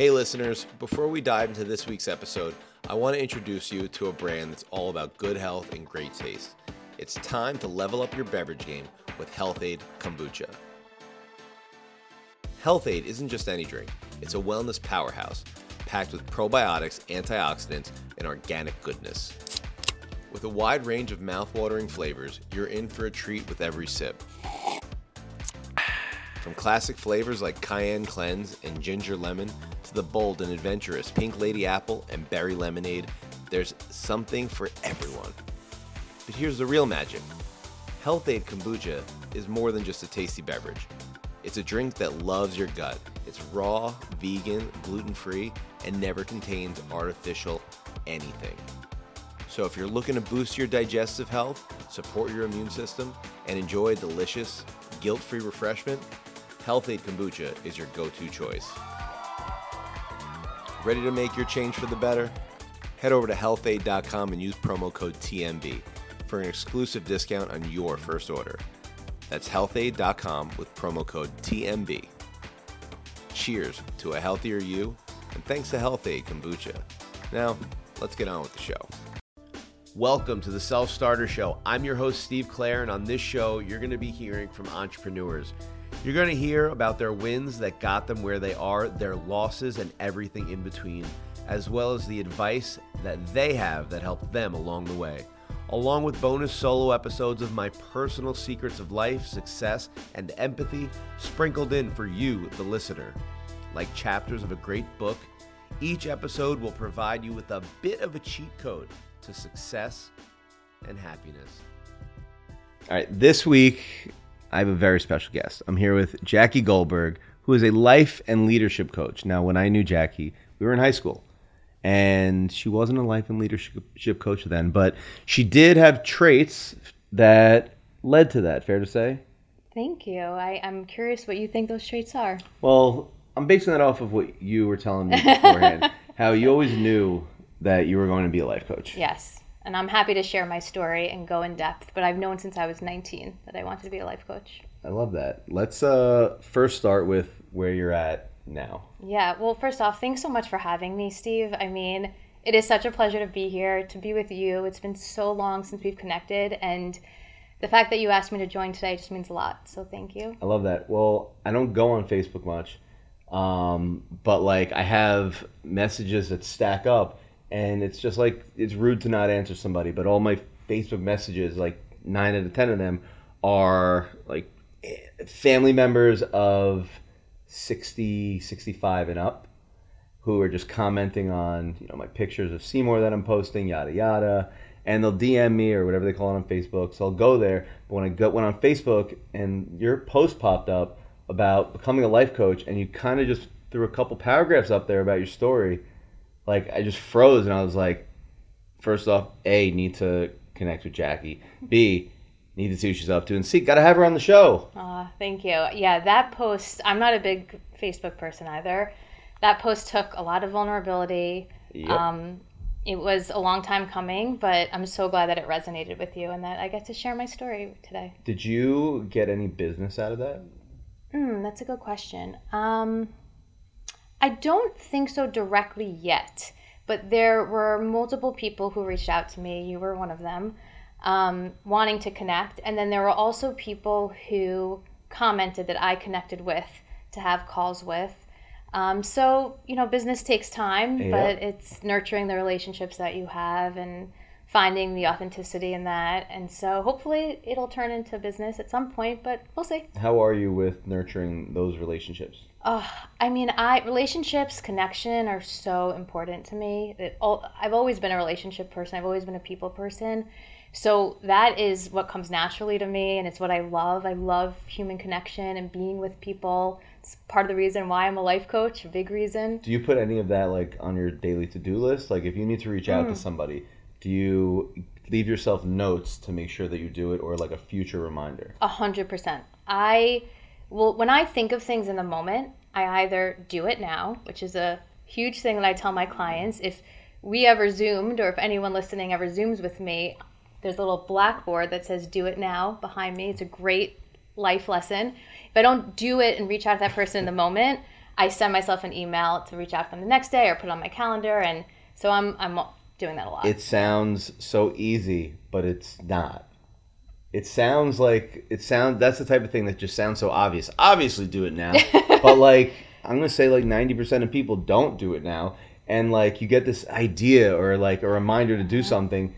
Hey, listeners, before we dive into this week's episode, I want to introduce you to a brand that's all about good health and great taste. It's time to level up your beverage game with Health-Ade Kombucha. Health Aid isn't just any drink, it's a wellness powerhouse packed with probiotics, antioxidants, and organic goodness. With a wide range of mouth-watering flavors, you're in for a treat with every sip. From classic flavors like cayenne cleanse and ginger lemon to the bold and adventurous pink lady apple and berry lemonade, there's something for everyone. But here's the real magic Health-Ade Kombucha is more than just a tasty beverage. It's a drink that loves your gut. It's raw, vegan, gluten free, and never contains artificial anything. So if you're looking to boost your digestive health, support your immune system, and enjoy a delicious, guilt free refreshment, Health-Ade Kombucha is your go to choice. Ready to make your change for the better? Head over to healthade.com and use promo code TMB for an exclusive discount on your first order. That's healthade.com with promo code TMB. Cheers to a healthier you, and thanks to Health-Ade Kombucha. Now, let's get on with the show. Welcome to the Self Starter Show. I'm your host, Steve Clare, and on this show, you're going to be hearing from entrepreneurs. You're going to hear about their wins that got them where they are, their losses, and everything in between, as well as the advice that they have that helped them along the way, along with bonus solo episodes of my personal secrets of life, success, and empathy sprinkled in for you, the listener. Like chapters of a great book, each episode will provide you with a bit of a cheat code to success and happiness. All right, this week I have a very special guest. I'm here with Jackie Goldberg, who is a life and leadership coach. Now, when I knew Jackie, we were in high school, and she wasn't a life and leadership coach then, but she did have traits that led to that. Fair to say? Thank you. I, I'm curious what you think those traits are. Well, I'm basing that off of what you were telling me beforehand. how you always knew that you were going to be a life coach. Yes. And I'm happy to share my story and go in depth, but I've known since I was 19 that I wanted to be a life coach. I love that. Let's uh, first start with where you're at now. Yeah, well, first off, thanks so much for having me, Steve. I mean, it is such a pleasure to be here, to be with you. It's been so long since we've connected, and the fact that you asked me to join today just means a lot. So thank you. I love that. Well, I don't go on Facebook much, um, but like I have messages that stack up and it's just like it's rude to not answer somebody but all my facebook messages like nine out of ten of them are like family members of 60 65 and up who are just commenting on you know my pictures of seymour that i'm posting yada yada. And they'll dm me or whatever they call it on facebook. So i'll go there. But when i go, went on facebook and your post popped up about becoming a life coach and you kind of just threw a couple paragraphs up there about your story like I just froze and I was like, first off, A, need to connect with Jackie. B, need to see what she's up to. And C, gotta have her on the show. Aw, thank you. Yeah, that post, I'm not a big Facebook person either. That post took a lot of vulnerability. Yep. Um, it was a long time coming, but I'm so glad that it resonated with you and that I get to share my story today. Did you get any business out of that? Mm, that's a good question. Um, I don't think so directly yet, but there were multiple people who reached out to me. You were one of them, um, wanting to connect. And then there were also people who commented that I connected with to have calls with. Um, so, you know, business takes time, yep. but it's nurturing the relationships that you have and finding the authenticity in that. And so hopefully it'll turn into business at some point, but we'll see. How are you with nurturing those relationships? Oh, I mean, I relationships, connection are so important to me. It, all, I've always been a relationship person. I've always been a people person. So that is what comes naturally to me, and it's what I love. I love human connection and being with people. It's part of the reason why I'm a life coach. A big reason. Do you put any of that like on your daily to do list? Like, if you need to reach out mm. to somebody, do you leave yourself notes to make sure that you do it, or like a future reminder? A hundred percent. I well, when I think of things in the moment, I either do it now, which is a huge thing that I tell my clients. If we ever Zoomed, or if anyone listening ever Zooms with me, there's a little blackboard that says do it now behind me. It's a great life lesson. If I don't do it and reach out to that person in the moment, I send myself an email to reach out to them the next day or put it on my calendar. And so I'm, I'm doing that a lot. It sounds so easy, but it's not. It sounds like it sounds that's the type of thing that just sounds so obvious. Obviously do it now. but like I'm going to say like 90% of people don't do it now and like you get this idea or like a reminder to do something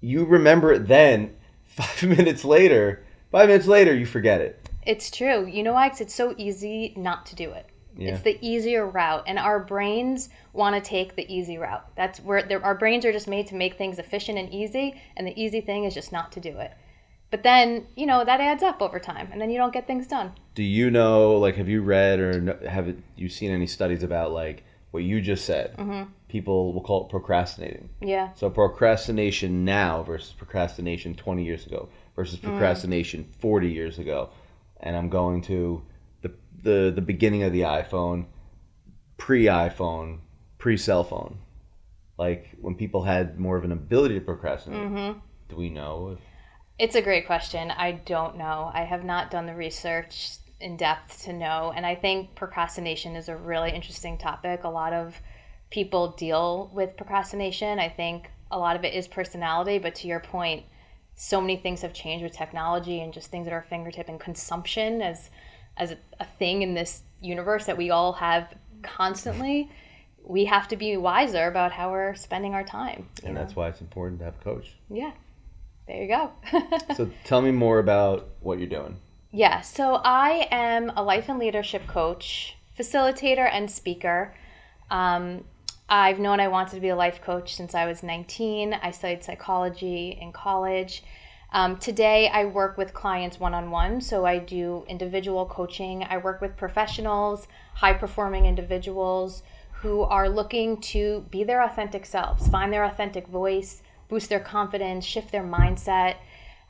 you remember it then 5 minutes later 5 minutes later you forget it. It's true. You know why? Cuz it's so easy not to do it. Yeah. It's the easier route, and our brains want to take the easy route. That's where our brains are just made to make things efficient and easy, and the easy thing is just not to do it. But then, you know, that adds up over time, and then you don't get things done. Do you know, like, have you read or have you seen any studies about, like, what you just said? Mm-hmm. People will call it procrastinating. Yeah. So procrastination now versus procrastination 20 years ago versus mm. procrastination mm. 40 years ago. And I'm going to the, the, the beginning of the iPhone, pre iPhone, pre cell phone. Like, when people had more of an ability to procrastinate. Mm-hmm. Do we know if it's a great question. I don't know. I have not done the research in depth to know. And I think procrastination is a really interesting topic. A lot of people deal with procrastination. I think a lot of it is personality, but to your point, so many things have changed with technology and just things at our fingertip and consumption as as a, a thing in this universe that we all have constantly. We have to be wiser about how we're spending our time. And know? that's why it's important to have a coach. Yeah, there you go. so tell me more about what you're doing. Yeah, so I am a life and leadership coach, facilitator, and speaker. Um, I've known I wanted to be a life coach since I was 19. I studied psychology in college. Um, today, I work with clients one on one, so I do individual coaching. I work with professionals, high performing individuals who are looking to be their authentic selves, find their authentic voice, boost their confidence, shift their mindset.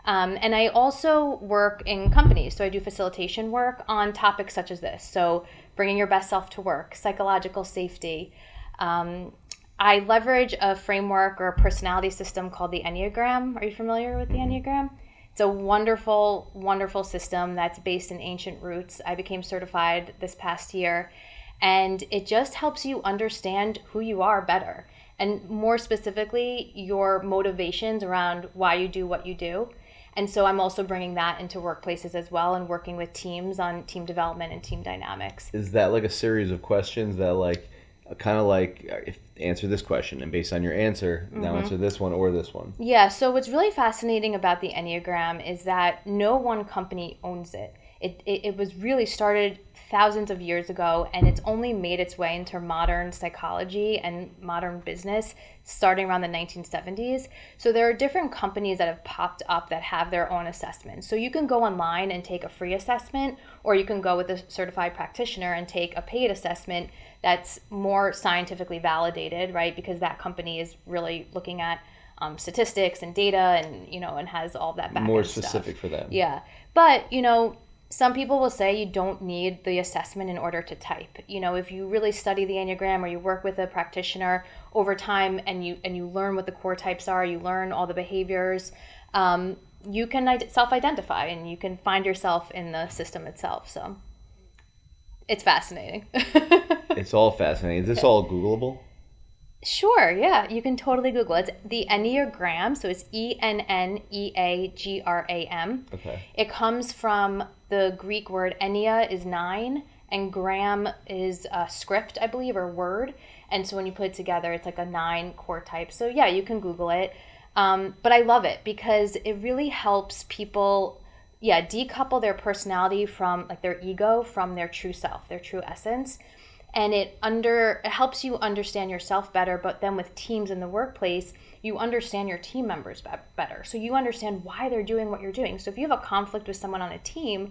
Um, and I also work in companies. So I do facilitation work on topics such as this. So bringing your best self to work, psychological safety. Um, I leverage a framework or a personality system called the Enneagram. Are you familiar with the Enneagram? It's a wonderful, wonderful system that's based in ancient roots. I became certified this past year, and it just helps you understand who you are better and more specifically, your motivations around why you do what you do. And so I'm also bringing that into workplaces as well and working with teams on team development and team dynamics. Is that like a series of questions that like kind of like if answer this question and based on your answer mm-hmm. now answer this one or this one yeah so what's really fascinating about the enneagram is that no one company owns it it, it, it was really started thousands of years ago and it's only made its way into modern psychology and modern business starting around the 1970s so there are different companies that have popped up that have their own assessments so you can go online and take a free assessment or you can go with a certified practitioner and take a paid assessment that's more scientifically validated right? Because that company is really looking at um, statistics and data and you know and has all that back more specific stuff. for them. Yeah. But you know some people will say you don't need the assessment in order to type. You know, if you really study the Enneagram or you work with a practitioner over time and you and you learn what the core types are, you learn all the behaviors, um, you can self-identify and you can find yourself in the system itself. So it's fascinating. it's all fascinating. Is this all Googleable? Sure, yeah, you can totally Google it. It's the Enneagram, so it's E N N E A G R A M. Okay. It comes from the Greek word ennea is nine, and gram is a script, I believe, or word. And so when you put it together, it's like a nine core type. So yeah, you can Google it. Um, but I love it because it really helps people, yeah, decouple their personality from like their ego from their true self, their true essence and it under it helps you understand yourself better but then with teams in the workplace you understand your team members be- better. So you understand why they're doing what you're doing. So if you have a conflict with someone on a team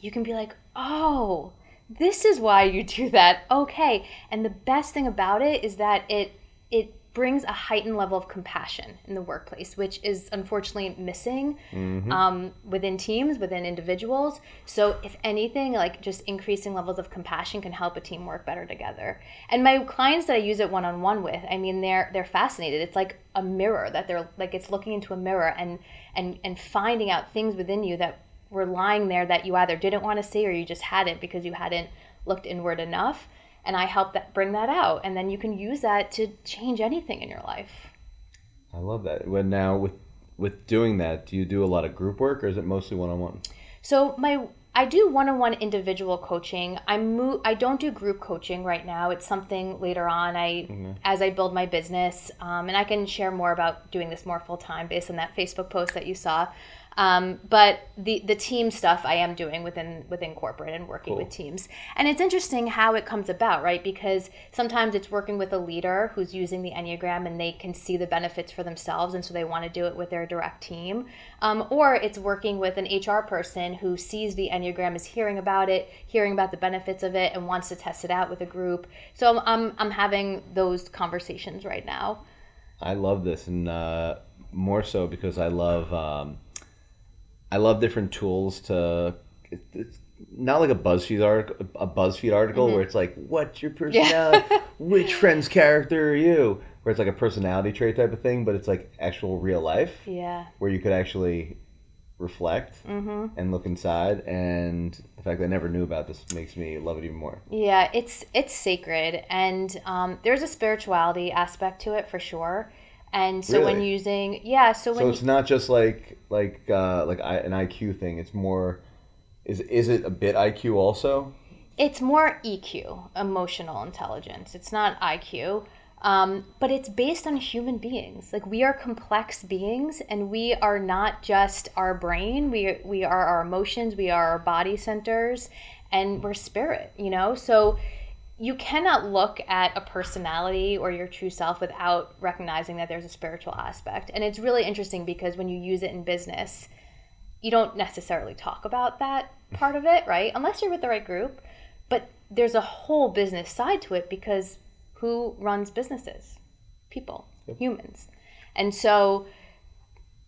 you can be like oh this is why you do that. Okay. And the best thing about it is that it it brings a heightened level of compassion in the workplace, which is unfortunately missing mm-hmm. um, within teams, within individuals. So, if anything, like just increasing levels of compassion can help a team work better together. And my clients that I use it one on one with, I mean, they're they're fascinated. It's like a mirror that they're like it's looking into a mirror and and and finding out things within you that were lying there that you either didn't want to see or you just hadn't because you hadn't looked inward enough and I help that bring that out and then you can use that to change anything in your life. I love that. When now with with doing that, do you do a lot of group work or is it mostly one on one? So my I do one-on-one individual coaching. I move I don't do group coaching right now. It's something later on I as I build my business um, and I can share more about doing this more full time based on that Facebook post that you saw. Um, but the the team stuff I am doing within within corporate and working with teams, and it's interesting how it comes about, right? Because sometimes it's working with a leader who's using the enneagram and they can see the benefits for themselves, and so they want to do it with their direct team, um, or it's working with an HR person who sees the enneagram, is hearing about it, hearing about the benefits of it, and wants to test it out with a group. So I'm I'm, I'm having those conversations right now. I love this, and uh, more so because I love um, I love different tools to. It's not like a BuzzFeed article, a BuzzFeed article where it's like, "What's your personality? Which friend's character are you?" Where it's like a personality trait type of thing, but it's like actual real life Yeah. where you could actually reflect and look inside. And the fact that I never knew about this makes me love it even more. Yeah, it's it's sacred, and um, there's a spirituality aspect to it for sure. And so when using, yeah, so when So it's not just like like uh, like I, an IQ thing. It's more. Is is it a bit IQ also? it's more EQ, emotional intelligence. It's not IQ, um, but it's based on human beings. Like we are complex beings, and we are not just our brain. We we are our emotions. We are our body centers, and we're spirit. You know, so you cannot look at a personality or your true self without recognizing that there's a spiritual aspect. And it's really interesting because when you use it in business, you don't necessarily talk about that part of it, right? Unless you're with the right group. But there's a whole business side to it because who runs businesses? People, humans. And so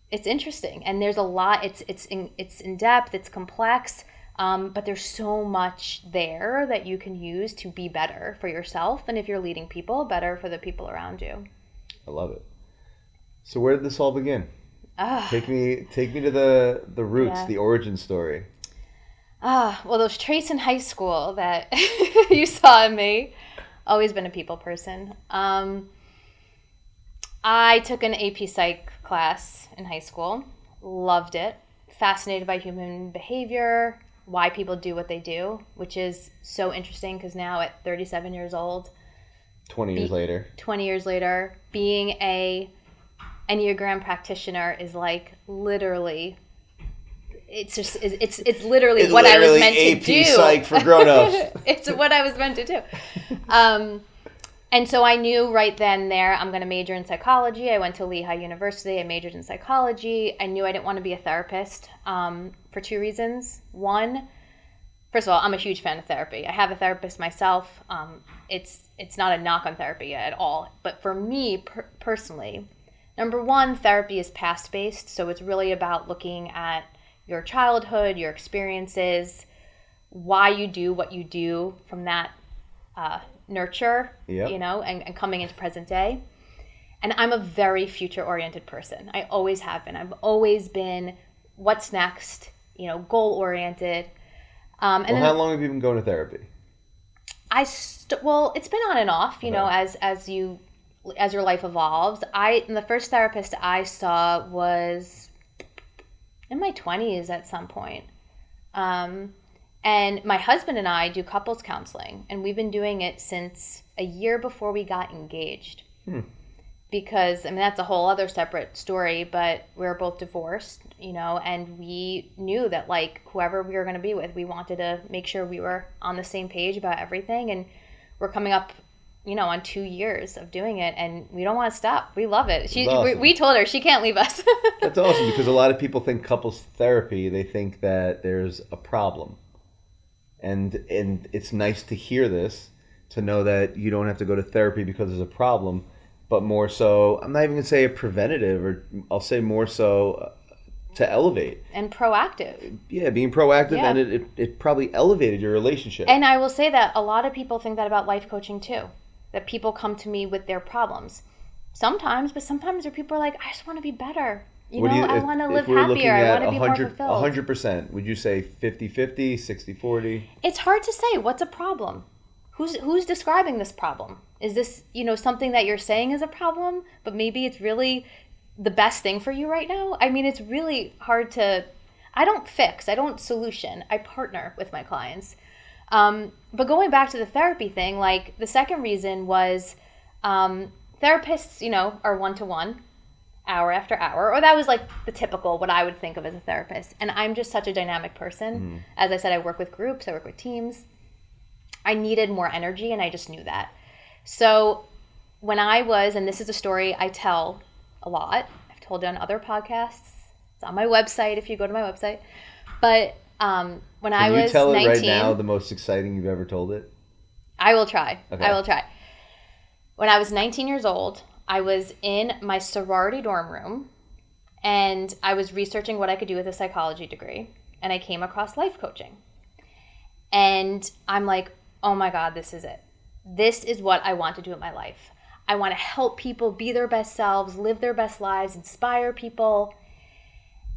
it's interesting and there's a lot it's it's in it's in depth, it's complex. Um, but there's so much there that you can use to be better for yourself and if you're leading people, better for the people around you. I love it. So where did this all begin? Ah. Take me take me to the the roots, Yeah. the origin story. Ah, well, those traits in high school that you saw in me. Always been a people person. Um, I took an AP Psych class in high school. Loved it. Fascinated by human behavior, why people do what they do, which is so interesting because now at 37 years old, Twenty years later. 20 years later, being a Enneagram practitioner is like literally. It's just it's it's literally what I was literally meant to AP do. Psych for grown-ups. it's what I was meant to do. Um, and so I knew right then there I'm going to major in psychology. I went to Lehigh University. I majored in psychology. I knew I didn't want to be a therapist um, for two reasons. One, first of all, I'm a huge fan of therapy. I have a therapist myself. Um, it's it's not a knock on therapy at all, but for me per- personally, number one, therapy is past based, so it's really about looking at your childhood, your experiences, why you do what you do from that uh, nurture, Yep. you know, and, and coming into present day. And I'm a very future oriented person. I always have been. I've always been what's next, you know, goal oriented. Um, and Well, how long have you been going to therapy? I st- well, it's been on and off, you know, as as you as your life evolves. I and the first therapist I saw was in my twenties at some point. Um, and my husband and I do couples counseling, and we've been doing it since a year before we got engaged. Because I mean that's a whole other separate story, but we were both divorced, you know, and we knew that like whoever we were going to be with, we wanted to make sure we were on the same page about everything, and we're coming up, you know, on two years of doing it, and we don't want to stop. We love it. She, That's we, we told her she can't leave us. That's awesome because a lot of people think couples therapy, they think that there's a problem. And and it's nice to hear this, to know that you don't have to go to therapy because there's a problem, but more so, I'm not even going to say a preventative or I'll say more so uh, to elevate. and proactive. Yeah, being proactive Yeah. and it, it, it probably elevated your relationship. And I will say that a lot of people think that about life coaching too. That people come to me with their problems. Sometimes, but sometimes there are people are like, I just want to be better. You What know, you- I want to live happier. I want to be more 100 fulfilled. 100%, would you say 50-50, 60-40? It's hard to say what's a problem. Who's who's describing this problem? Is this, you know, something that you're saying is a problem, but maybe it's really the best thing for you right now? I mean, it's really hard to I don't fix, I don't solution. I partner with my clients. Um, but going back to the therapy thing, like the second reason was um, therapists, you know, are one to one, hour after hour, or that was like the typical what I would think of as a therapist. And I'm just such a dynamic person. As I said, I work with groups, I work with teams. I needed more energy, and I just knew that. So when I was, and this is a story I tell a lot, I've told it on other podcasts. It's on my website if you go to my website. But um, when I was, Can you tell 19, it right now the most exciting you've ever told it? I will try. Okay. I will try. When I was 19 years old, I was in my sorority dorm room and I was researching what I could do with a psychology degree and I came across life coaching. And I'm like, "Oh my god, this is it. This is what I want to do in my life. I want to help people be their best selves, live their best lives, inspire people."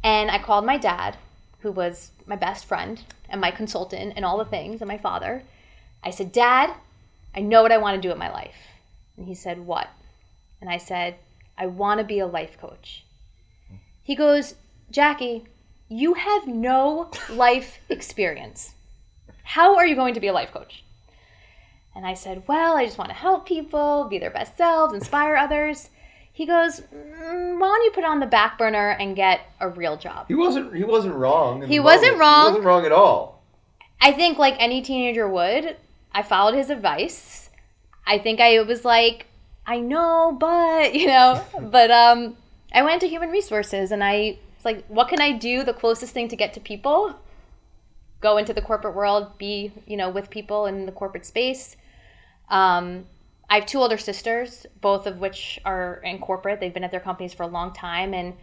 And I called my dad, who was my best friend and my consultant and all the things, and my father. I said, Dad, I know what I want to do with my life. And he said, What? And I said, I want to be a life coach. He goes, Jackie, you have no life experience. How are you going to be a life coach? And I said, Well, I just want to help people be their best selves, inspire others. He goes, mm, Why don't you put on the back burner and get a real job? He wasn't he wasn't wrong. He wasn't moment. wrong. He wasn't wrong at all. I think like any teenager would, I followed his advice. I think I was like, I know, but you know, but um I went to human resources and I was like, what can I do? The closest thing to get to people, go into the corporate world, be, you know, with people in the corporate space. Um I have two older sisters, both of which are in corporate. They've been at their companies for a long time and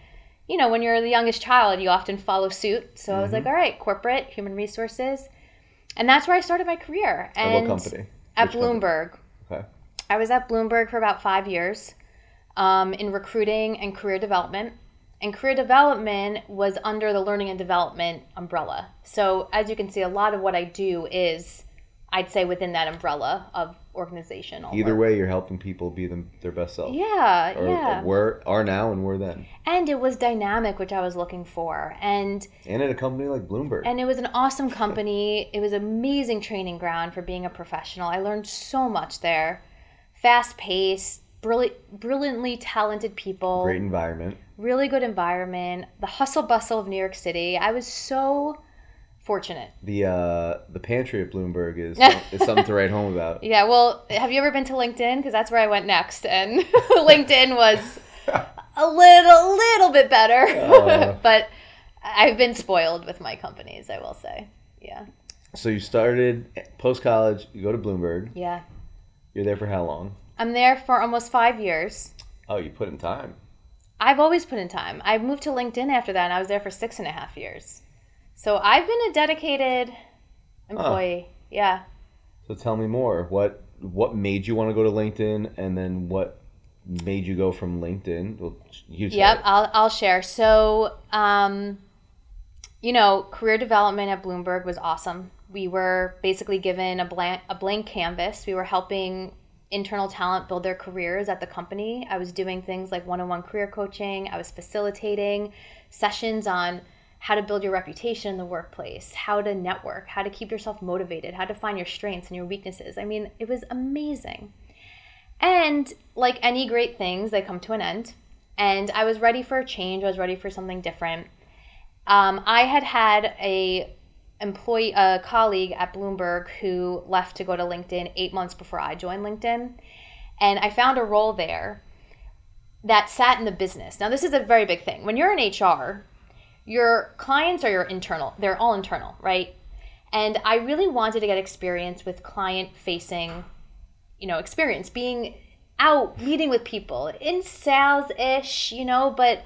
you know, when you're the youngest child, you often follow suit. So I was like, all right, corporate, human resources. And that's where I started my career. At And what company? At company? Bloomberg. Okay. I was at Bloomberg for about five years um, in recruiting and career development. And career development was under the learning and development umbrella. So, as you can see, a lot of what I do is, I'd say, within that umbrella of organizational. Either work. way, you're helping people be them, their best self. Yeah, Or, yeah. or were are now and were then. And it was dynamic, which I was looking for. And And at a company like Bloomberg. And it was an awesome company. It was amazing training ground for being a professional. I learned so much there. Fast paced, brilliant, brilliantly talented people, Great environment. really good environment, the hustle bustle of New York City. I was so fortunate. The uh, the pantry at Bloomberg is is something to write home about. Yeah, well, have you ever been to LinkedIn? Because that's where I went next, and LinkedIn was a little, little bit better. Uh. but I've been spoiled with my companies, I will say. Yeah, So you started post college. You go to Bloomberg. yeah. You're there for how long? I'm there for almost five years. Oh, you put in time. I've always put in time. I moved to LinkedIn after that, and I was there for six and a half years. So I've been a dedicated employee. Yeah. So tell me more. What what made you want to go to LinkedIn, and then what made you go from LinkedIn? Well, you Yep. it. I'll, I'll share. So, um, you know, career development at Bloomberg was awesome. We were basically given a blank a blank canvas. We were helping internal talent build their careers at the company. I was doing things like one-on-one career coaching. I was facilitating sessions on how to build your reputation in the workplace, how to network, how to keep yourself motivated, how to find your strengths and your weaknesses. I mean, it was amazing. And like any great things, they come to an end. And I was ready for a change. I was ready for something different. Um, I had had a employee, a colleague at Bloomberg who left to go to LinkedIn eight months before I joined LinkedIn, and I found a role there that sat in the business. Now, this is a very big thing. When you're in HR, your clients are your internal; they're all internal, right? And I really wanted to get experience with client-facing you know, experience being out meeting with people in sales ish, you know, but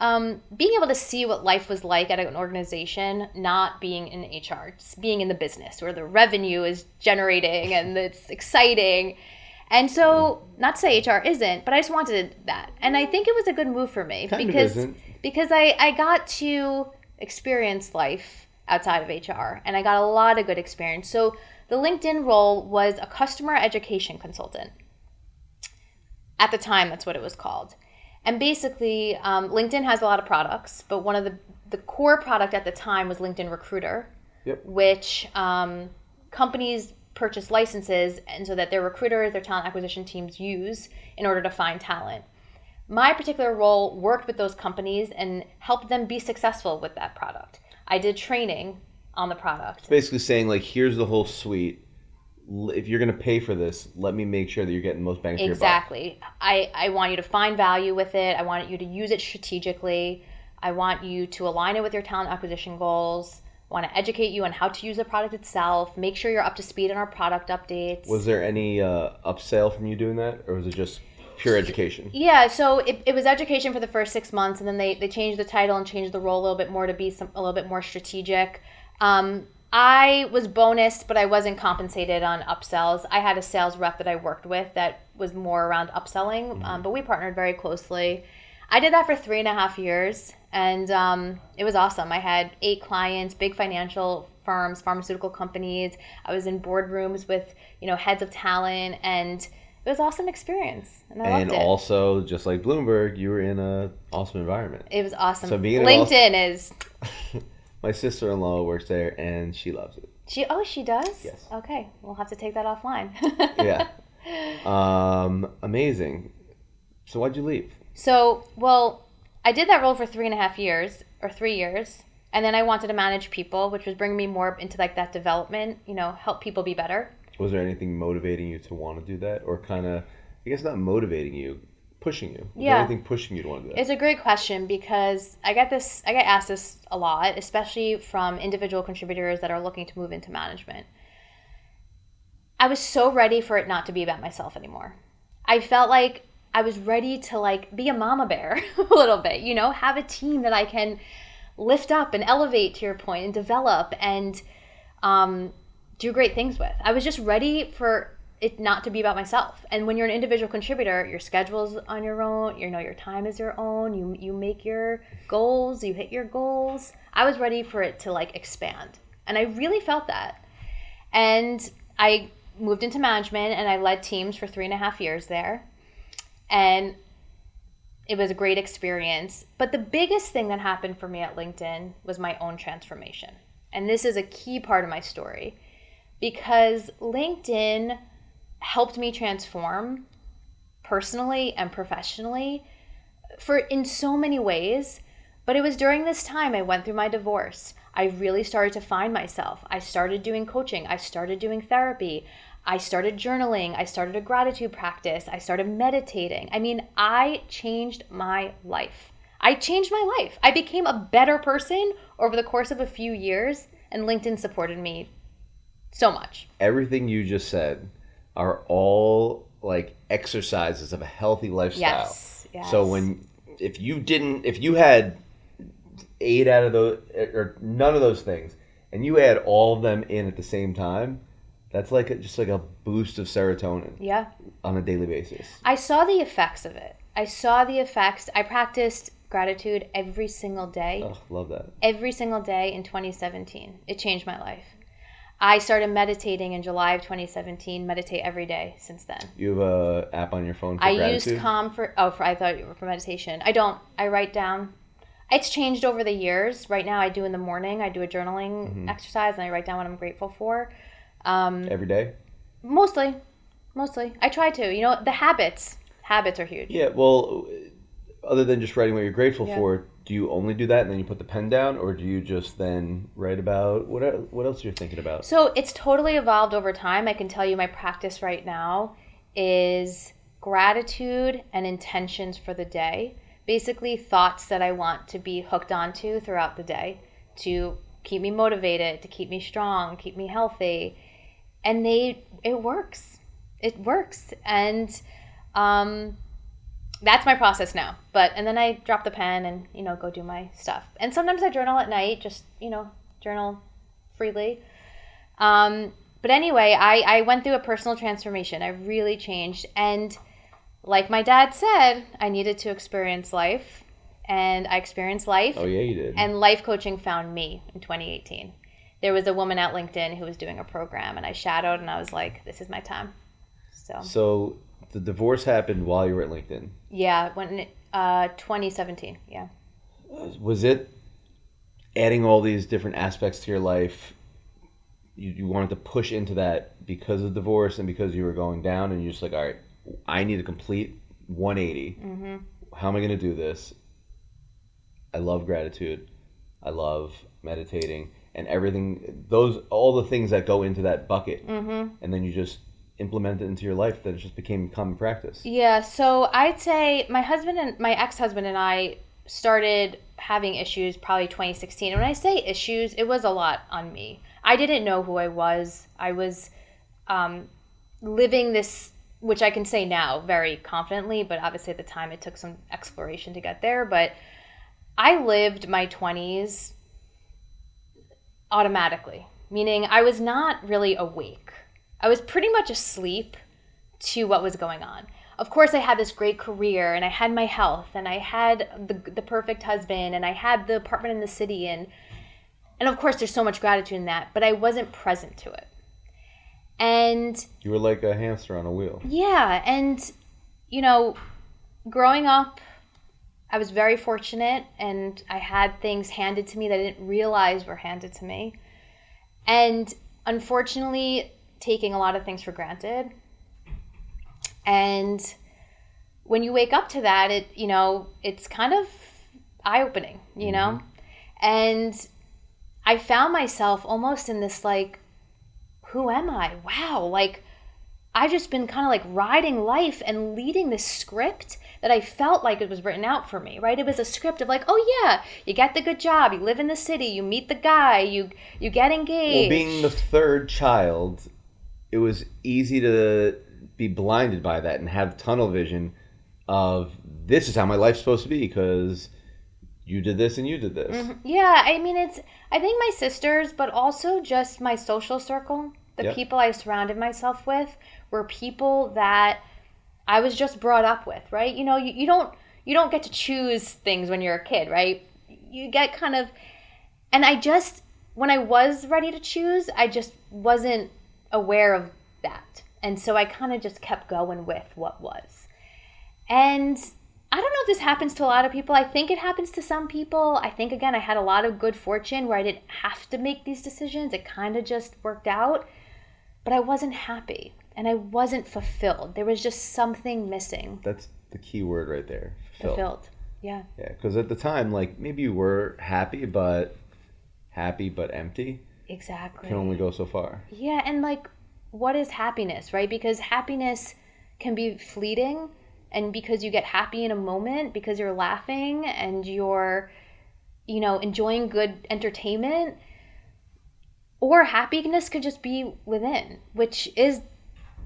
um, being able to see what life was like at an organization, not being in HR, just being in the business where the revenue is generating and it's exciting. And so, not to say HR isn't, but I just wanted that. And I think it was a good move for me Kind because. Because I, I got to experience life outside of HR and I got a lot of good experience. So the LinkedIn role was a customer education consultant. At the time, that's what it was called. And basically, um, LinkedIn has a lot of products, but one of the, the core product at the time was LinkedIn Recruiter, Yep. which um, companies purchase licenses and so that their recruiters, their talent acquisition teams use in order to find talent. My particular role worked with those companies and helped them be successful with that product. I did training on the product. It's Basically saying like, here's the whole suite. If you're gonna pay for this, let me make sure that you're getting the most bang for your buck. Exactly. I, I want you to find value with it. I want you to use it strategically. I want you to align it with your talent acquisition goals. I want to educate you on how to use the product itself. Make sure you're up to speed on our product updates. Was there any uh, upsell from you doing that, or was it just pure education? Yeah, so it, it was education for the first six months, and then they, they changed the title and changed the role a little bit more to be some a little bit more strategic. Um, I was bonused, but I wasn't compensated on upsells. I had a sales rep that I worked with that was more around upselling, um, but we partnered very closely. I did that for three and a half years, and um, it was awesome. I had eight clients, big financial firms, pharmaceutical companies. I was in boardrooms with you know heads of talent, and it was an awesome experience, and I And loved it. also, just like Bloomberg, you were in an awesome environment. It was awesome. So being LinkedIn is My sister-in-law works there, and she loves it. she. Oh, she does. Yes. Okay, we'll have to take that offline. Yeah. um, amazing. So why'd you leave? So, well, I did that role for three and a half years or three years, and then I wanted to manage people, which was bringing me more into like that development. You know, help people be better. Was there anything motivating you to want to do that, or kind of, I guess not motivating you, pushing you? Was Yeah. anything pushing you to want to do that? It's a great question because I get this, I get asked this a lot, especially from individual contributors that are looking to move into management. I was so ready for it not to be about myself anymore. I felt like I was ready to like be a mama bear a little bit, you know, have a team that I can lift up and elevate to your point and develop and um, do great things with. I was just ready for it not to be about myself. And when you're an individual contributor, your schedule's on your own. You know your time is your own. You you make your goals. You hit your goals. I was ready for it to like expand, and I really felt that. And I moved into management, and I led teams for three and a half years there, and it was a great experience. But the biggest thing that happened for me at LinkedIn was my own transformation. And this is a key part of my story because LinkedIn helped me transform personally and professionally for in so many ways. But it was during this time I went through my divorce. I really started to find myself. I started doing coaching, I started doing therapy. I started journaling. I started a gratitude practice. I started meditating. I mean, I changed my life. I changed my life. I became a better person over the course of a few years, and LinkedIn supported me so much. Everything you just said are all like exercises of a healthy lifestyle. Yes, yes. So when if you didn't if you had eight out of those or none of those things and you add all of them in at the same time, that's like a, just like a boost of serotonin Yeah. on a daily basis. I saw the effects of it. I saw the effects. I practiced gratitude every single day. Oh, love that. every single day in 2017. It changed my life. I started meditating in July of 2017. Meditate every day since then. You have a app on your phone for I gratitude. used Calm for oh for I thought you were for meditation. I don't. I write down. It's changed over the years. Right now, I do in the morning. I do a journaling Mm-hmm. exercise and I write down what I'm grateful for. Um, every day. mostly, mostly. I try to. You know, the habits. Habits are huge. Yeah. Well, other than just writing what you're grateful Yeah. for, do you only do that and then you put the pen down, or do you just then write about what what else you're thinking about? So it's totally evolved over time. I can tell you my practice right now is gratitude and intentions for the day. Basically, thoughts that I want to be hooked onto throughout the day to keep me motivated, to keep me strong, keep me healthy. And they, it works. It works. And um, that's my process now. But, and then I drop the pen and, you know, go do my stuff. And sometimes I journal at night, just, you know, journal freely. Um, but anyway, I, I went through a personal transformation. I really changed. And like my dad said, I needed to experience life. and I experienced life. Oh yeah, you did. And life coaching found me in 2018. There was a woman at LinkedIn who was doing a program, and I shadowed, and I was like, "This is my time." So so the divorce happened while you were at LinkedIn. yeah, when uh, 2017. Yeah. Was it adding all these different aspects to your life? You, you wanted to push into that because of divorce and because you were going down, and you're just like, all right, I need a complete 180. Mm-hmm. How am I going to do this? I love gratitude. I love meditating and everything. Those all the things that go into that bucket, Mm-hmm. and then you just implement it into your life. that it just became common practice. Yeah, so I'd say my husband and my ex-husband and I started having issues probably 2016. And when I say issues, it was a lot on me. I didn't know who I was. I was um, living this, which I can say now very confidently, but obviously at the time it took some exploration to get there. But I lived my 20s automatically, meaning I was not really awake. I was pretty much asleep to what was going on. Of course, I had this great career and I had my health and I had the, the perfect husband and I had the apartment in the city and and of course there's so much gratitude in that, but I wasn't present to it. And You were like a hamster on a wheel. yeah, and you know, growing up, I was very fortunate and I had things handed to me that I didn't realize were handed to me. And unfortunately, taking a lot of things for granted. And when you wake up to that, it, you know, it's kind of eye opening, you know? Mm-hmm. And I found myself almost in this like, who am I? Wow, like, I've just been kind of like riding life and leading this script that I felt like it was written out for me, right? It was a script of like, oh yeah, you get the good job, you live in the city, you meet the guy, you you get engaged. Well, being the third child, it was easy to be blinded by that and have tunnel vision of this is how my life's supposed to be because you did this and you did this. Mm-hmm. Yeah, I mean it's I think my sisters, but also just my social circle, the Yep. people I surrounded myself with were people that I was just brought up with, right? You know, you, you don't you don't get to choose things when you're a kid, right? You get kind of and I just when I was ready to choose, I just wasn't aware of that. And so I kind of just kept going with what was. And I don't know if this happens to a lot of people. I think it happens to some people. I think, again, I had a lot of good fortune where I didn't have to make these decisions. It kind of just worked out. But I wasn't happy and I wasn't fulfilled. There was just something missing. That's the key word right there. Fulfilled. Fulfilled. Yeah. Yeah, because at the time, like maybe you were happy, but happy but empty Exactly. can only go so far. Yeah, and like, what is happiness, right? Because happiness can be fleeting, and because you get happy in a moment, because you're laughing and you're, you know, enjoying good entertainment, or happiness could just be within, which is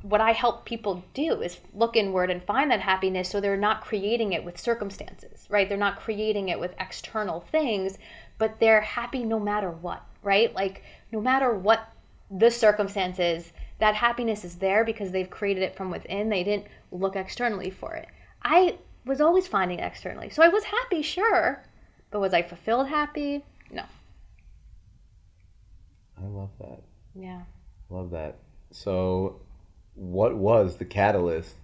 what I help people do is look inward and find that happiness so they're not creating it with circumstances, right? They're not creating it with external things, but they're happy no matter what, right? Like no matter what the circumstances, that happiness is there because they've created it from within. They didn't look externally for it. I was always finding it externally. So I was happy, sure, but was I fulfilled happy? No. I love that. Yeah. Love that. So, what was the catalyst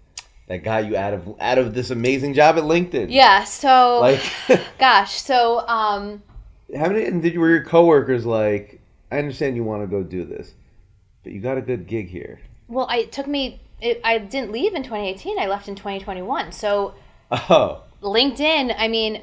that got you out of out of this amazing job at LinkedIn? Yeah, so Like, gosh, so um how many and did were your coworkers like? I understand you want to go do this, but you got a good gig here. Well, I, it took me. It, I didn't leave in 2018. I left in 2021. So Oh, LinkedIn. I mean,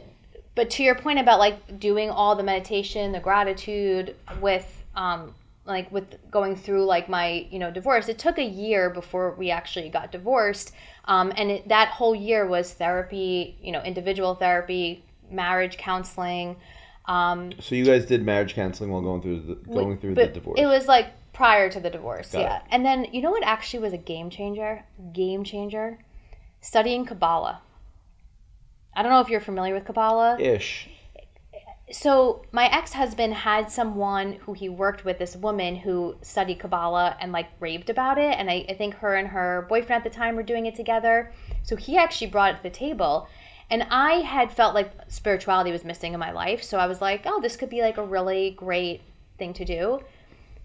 but to your point about like doing all the meditation, the gratitude with, um, like with going through like my you know divorce. It took a year before we actually got divorced, um, and it, that whole year was therapy. You know, individual therapy, marriage counseling. Um, so you guys did marriage counseling while going through the going through the divorce. It was like prior to the divorce, Got yeah. it. And then you know what actually was a game changer? Game changer? Studying Kabbalah. I don't know if you're familiar with Kabbalah. Ish. So my ex-husband had someone who he worked with, this woman who studied Kabbalah and like raved about it. And I, I think her and her boyfriend at the time were doing it together. So he actually brought it to the table. And I had felt like spirituality was missing in my life. So I was like, oh, this could be like a really great thing to do.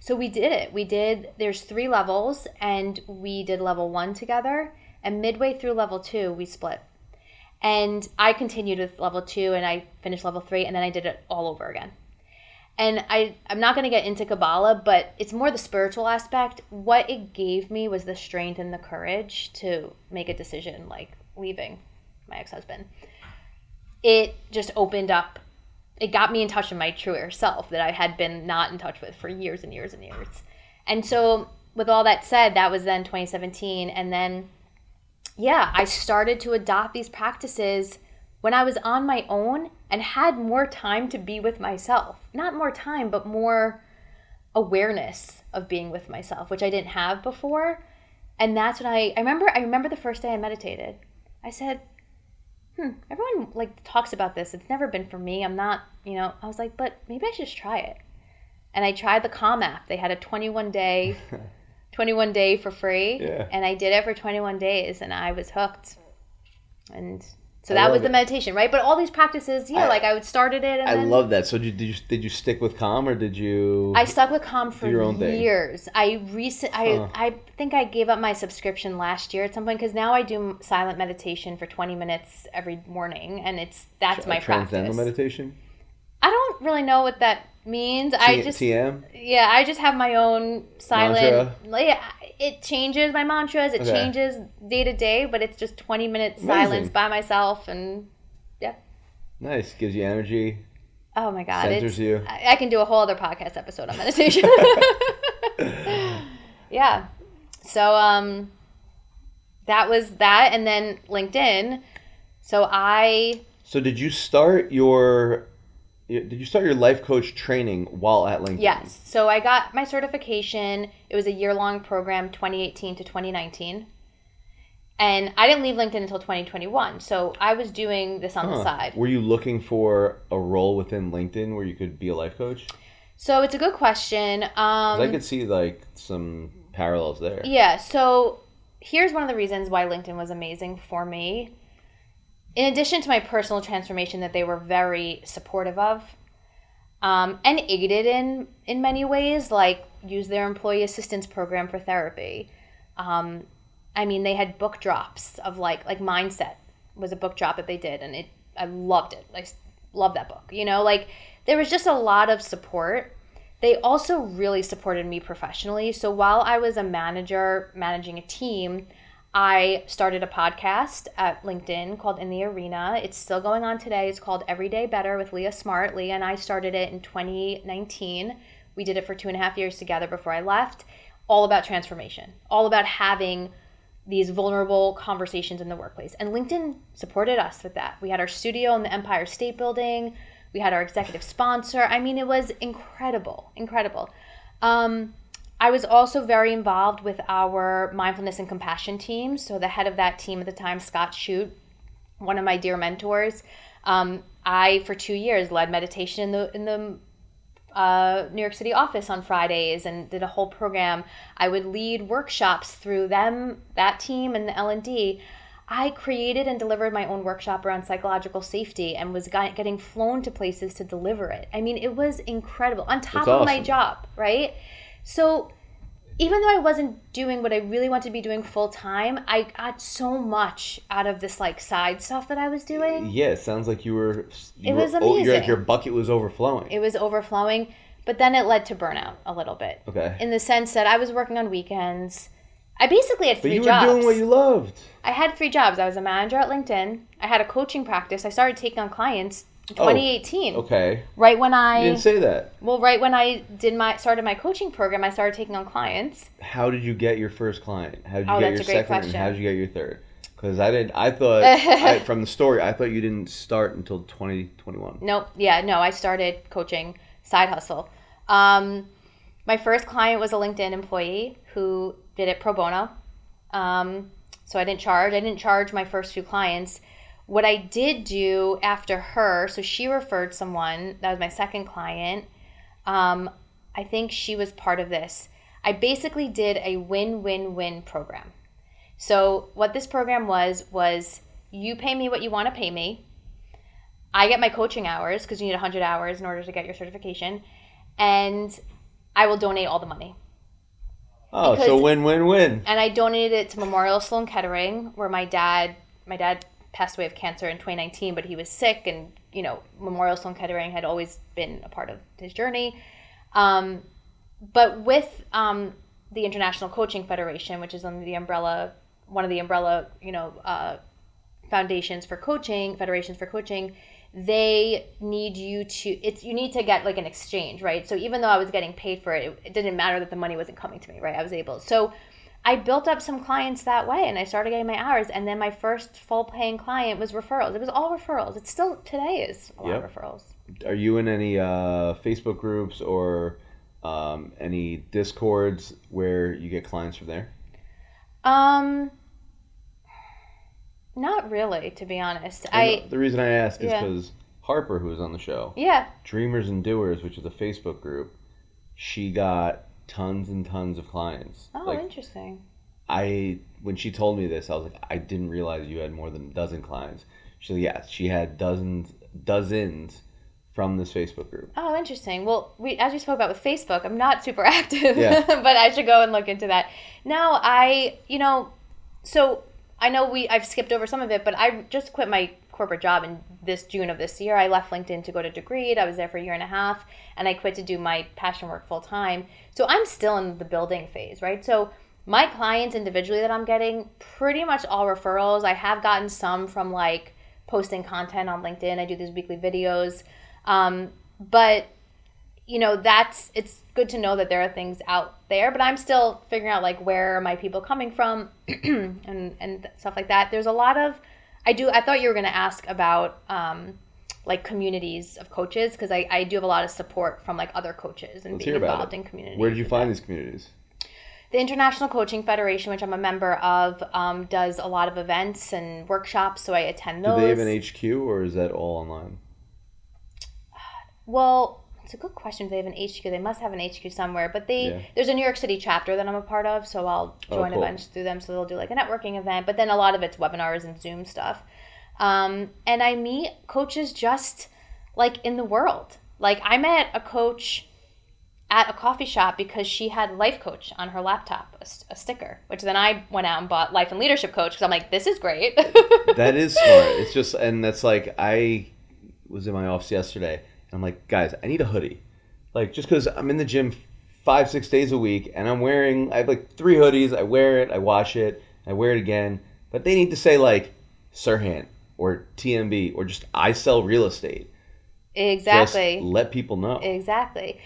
So we did it. We did, there's three levels, and we did level one together. And midway through level two, we split. And I continued with level two, and I finished level three, and then I did it all over again. And I, I'm not going to get into Kabbalah, but it's more the spiritual aspect. What it gave me was the strength and the courage to make a decision like leaving my ex husband. It just opened up, it got me in touch with my truer self that I had been not in touch with for years and years and years. And so, with all that said, that was then 2017. And then, yeah, I started to adopt these practices when I was on my own and had more time to be with myself. Not more time, but more awareness of being with myself, which I didn't have before. And that's when I I remember I remember the first day I meditated. I said, "Hmm, everyone like talks about this. It's never been for me. I'm not, you know." I was like, "But maybe I should just try it." And I tried the Calm app. They had a 21 day 21 day for free, Yeah. and I did it for 21 days and I was hooked. And so that was the it. meditation, right? But all these practices, yeah, I- like I would started it and I then love that. So did you, did you did you stick with Calm or did you? I stuck with Calm for own thing. years. I recent I Huh. I think I gave up my subscription last year at some point because now I do silent meditation for 20 minutes every morning, and it's that's my transcendental practice. meditation. I don't really know what that means. I T- just TM. yeah, I just have my own silent. Mantra? Yeah, it changes my mantras. It Okay. changes day to day, but it's just 20 minutes Amazing. silence by myself, and yeah. Nice. Gives you energy. Oh my god, Centers you. I, I can do a whole other podcast episode on meditation. yeah. So um that was that and then LinkedIn. So I So did you start your did you start your life coach training while at LinkedIn? yes. So I got my certification. It was a year-long program 2018 to 2019. And I didn't leave LinkedIn until 2021. So I was doing this on the side. Were you looking for a role within LinkedIn where you could be a life coach? So it's a good question. Um I could see like some parallels there. Yeah, so here's one of the reasons why LinkedIn was amazing for me. In addition to my personal transformation that they were very supportive of um, and aided in in many ways, like use their employee assistance program for therapy. Um, I mean, they had book drops of like like mindset was a book drop that they did, and it I loved it. I love that book. You know, like there was just a lot of support. They also really supported me professionally. So while I was a manager managing a team, I started a podcast at LinkedIn called In the Arena. It's still going on today. It's called Everyday Better with Leah Smart. Leah and I started it in 2019. We did it for two and a half years together before I left. All about transformation, all about having these vulnerable conversations in the workplace. And LinkedIn supported us with that. We had our studio in the Empire State Building. We had our executive sponsor. I mean, it was incredible, incredible. Um, I was also very involved with our mindfulness and compassion team. So the head of that team at the time, Scott Shute, one of my dear mentors. Um, I for two years led meditation in the in the uh, New York City office on Fridays and did a whole program. I would lead workshops through them, that team, and the L and D. I created and delivered my own workshop around psychological safety and was getting flown to places to deliver it. I mean, it was incredible on top of my job, right? So even though I wasn't doing what I really wanted to be doing full time, I got so much out of this like side stuff that I was doing. Yeah, it sounds like you were. You It were, was like amazing. your bucket was overflowing. It was overflowing, but then it led to burnout a little bit. okay. In the sense that I was working on weekends. I basically had three jobs. but you were jobs. doing what you loved. I had three jobs. I was a manager at LinkedIn. I had a coaching practice. I started taking on clients in Oh, 2018. Okay. Right when You I didn't say that. well, right when I did my started my coaching program, I started taking on clients. How did you get your first client? How did you Oh, get your second? question. And how did you get your third? Because I didn't. I thought I, from the story, I thought you didn't start until 2021. Nope. Yeah, no, I started coaching side hustle. Um, my first client was a LinkedIn employee who did it pro bono. Um, so I didn't charge. I didn't charge my first few clients. What I did do after her, so she referred someone, that was my second client. Um, I think she was part of this. I basically did a win win win program. So, what this program was, was you pay me what you want to pay me. I get my coaching hours because you need 100 hours in order to get your certification, and I will donate all the money. Oh, so win win win. And I donated it to Memorial Sloan Kettering, where my dad, my dad passed away of cancer in 2019, but he was sick, and you know, Memorial Sloan Kettering had always been a part of his journey. Um, but with um, the International Coaching Federation, which is under the umbrella, one of the umbrella, you know, uh, foundations for coaching, federations for coaching, they need you to it's you need to get like an exchange, right? So even though I was getting paid for it, it, it didn't matter that the money wasn't coming to me, right? I was able. So I built up some clients that way and I started getting my hours and then my first full paying client was referrals. It was all referrals. It still today is a lot Yep. of referrals. Are you in any uh, Facebook groups or um, any discords where you get clients from there? Um not really, to be honest. And I the, reason I ask is Yeah. because Harper, who was on the show, yeah. Dreamers and Doers, which is a Facebook group, she got tons and tons of clients. Oh, like interesting. I when she told me this, I was like, I didn't realize you had more than a dozen clients. She said, yes, she had dozens, dozens from this Facebook group. Oh, interesting. Well, we as we spoke about with Facebook, I'm not super active, Yeah. but I should go and look into that. Now, I, you know, so I know we I've skipped over some of it, but I just quit my corporate job in this June of this year. I left LinkedIn to go to Degreed. I was there for a year and a half, and I quit to do my passion work full time. So I'm still in the building phase, right? So my clients individually that I'm getting pretty much all referrals. I have gotten some from like posting content on LinkedIn. I do these weekly videos. Um, but you know that's it's good to know that there are things out there but i'm still figuring out like where are my people coming from and and stuff like that there's a lot of i do i thought you were going to ask about um like communities of coaches because I, I do have a lot of support from like other coaches and Let's being involved it. in communities Where did you find these communities? the International Coaching Federation, which I'm a member of, um, does a lot of events and workshops, so I attend those. Do they have an HQ or is that all online? Well, it's a good question. If they have an HQ, they must have an HQ somewhere. But they Yeah. there's a New York City chapter that I'm a part of, so I'll Oh, join a bunch through them. So they'll do like a networking event, but then a lot of it's webinars and Zoom stuff. Um, and I meet coaches just like in the world. Like I met a coach at a coffee shop because she had life coach on her laptop, a sticker, which then I went out and bought life and leadership coach because I'm like, this is great. That is smart. It's just, and that's like, I was in my office yesterday I'm like, guys, I need a hoodie. Like, just because I'm in the gym five, six days a week and I'm wearing, I have like three hoodies. I wear it, I wash it, I wear it again. But they need to say like Sirhan or TMB or just I sell real estate. exactly. Just let people know. Exactly.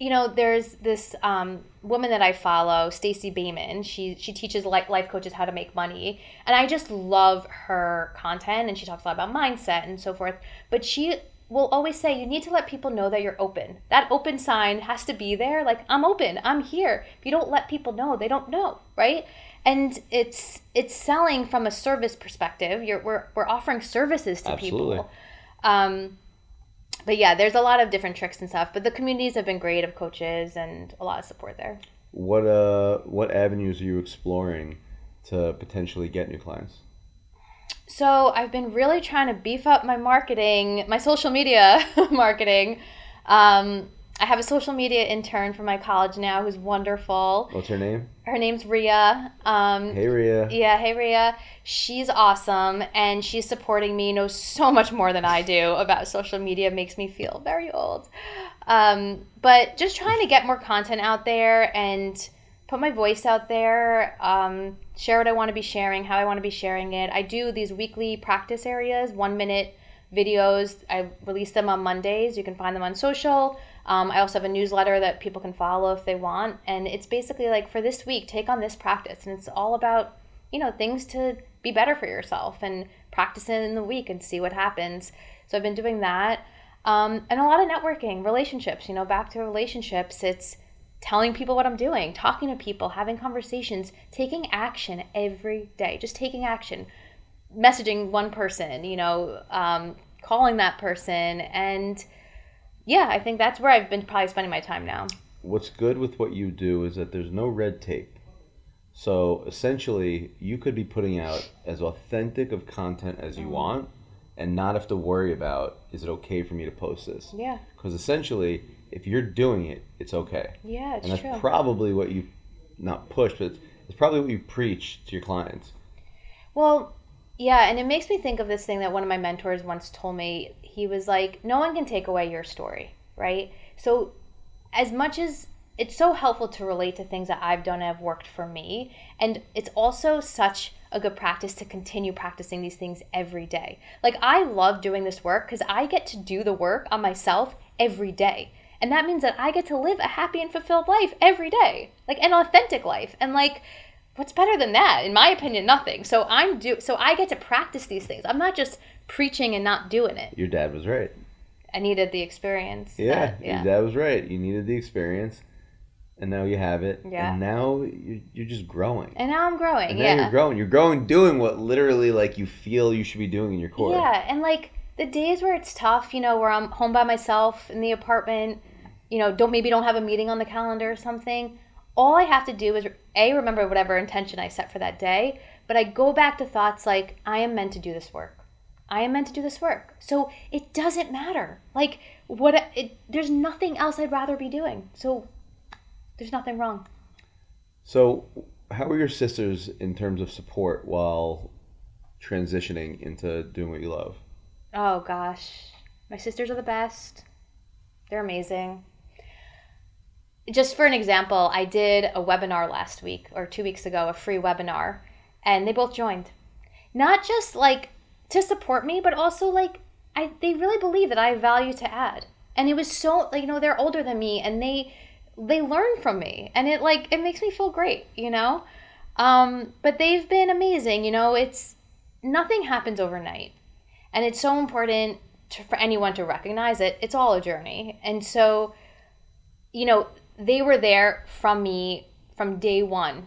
You know, there's this um, woman that I follow, Stacey Boehman. She she teaches life, life coaches how to make money, and I just love her content. And she talks a lot about mindset and so forth. But she will always say, you need to let people know that you're open. That open sign has to be there. Like I'm open. I'm here. If you don't let people know, they don't know, right? And it's it's selling from a service perspective. You're we're we're offering services to Absolutely. people. Um, but yeah, there's a lot of different tricks and stuff. But the communities have been great of coaches and a lot of support there. What uh, what avenues are you exploring to potentially get new clients? So I've been really trying to beef up my marketing, my social media marketing. Um, I have a social media intern from my college now who's wonderful. What's her name? Her name's Ria. Um, Hey, Ria. Yeah, hey Ria. She's awesome and she's supporting me, knows so much more than I do about social media, makes me feel very old. Um, but just trying to get more content out there and put my voice out there, um, share what I want to be sharing, how I want to be sharing it. I do these weekly practice areas, one minute videos. I release them on Mondays. You can find them on social. Um, I also have a newsletter that people can follow if they want. And it's basically like for this week, take on this practice. And it's all about, you know, things to be better for yourself and practice it in the week and see what happens. So I've been doing that. Um, and a lot of networking, relationships, you know, back to relationships. It's telling people what I'm doing, talking to people, having conversations, taking action every day, just taking action, messaging one person, you know, um, calling that person. And yeah, I think that's where I've been probably spending my time now. What's good with what you do is that there's no red tape. So essentially, you could be putting out as authentic of content as you Mm-hmm. want and not have to worry about is it okay for me to post this? Yeah. Because essentially, if you're doing it, it's okay. Yeah, it's and that's true. probably what you, not push, but it's, it's probably what you preach to your clients. Well, yeah, and it makes me think of this thing that one of my mentors once told me. He was like, "No one can take away your story, right?" So, as much as it's so helpful to relate to things that I've done and have worked for me, and it's also such a good practice to continue practicing these things every day. Like I love doing this work cuz I get to do the work on myself every day. And that means that I get to live a happy and fulfilled life every day. Like an authentic life. And like what's better than that in my opinion nothing so i'm do so i get to practice these things i'm not just preaching and not doing it Your dad was right. i needed the experience Yeah, that- yeah your dad was right. You needed the experience, and now you have it. Yeah. And now you're, you're just growing. and now i'm growing And now yeah you're growing. You're growing doing what literally like you feel you should be doing in your core. yeah and like the days where it's tough you know where i'm home by myself in the apartment you know don't maybe don't have a meeting on the calendar or something all i have to do is a remember whatever intention i set for that day but i go back to thoughts like i am meant to do this work I am meant to do this work. So it doesn't matter. Like what it there's nothing else I'd rather be doing. So there's nothing wrong. So, how are your sisters in terms of support while transitioning into doing what you love? Oh gosh. My sisters are the best. They're amazing. Just for an example, I did a webinar last week or 2 weeks ago, a free webinar, and they both joined. Not just like to support me, but also like I they really believe that I have value to add. And it was so like you know, they're older than me and they they learn from me and it like it makes me feel great, you know? Um but they've been amazing, you know, it's nothing happens overnight. And it's so important to, for anyone to recognize it. It's all a journey. And so, you know, they were there from me from day one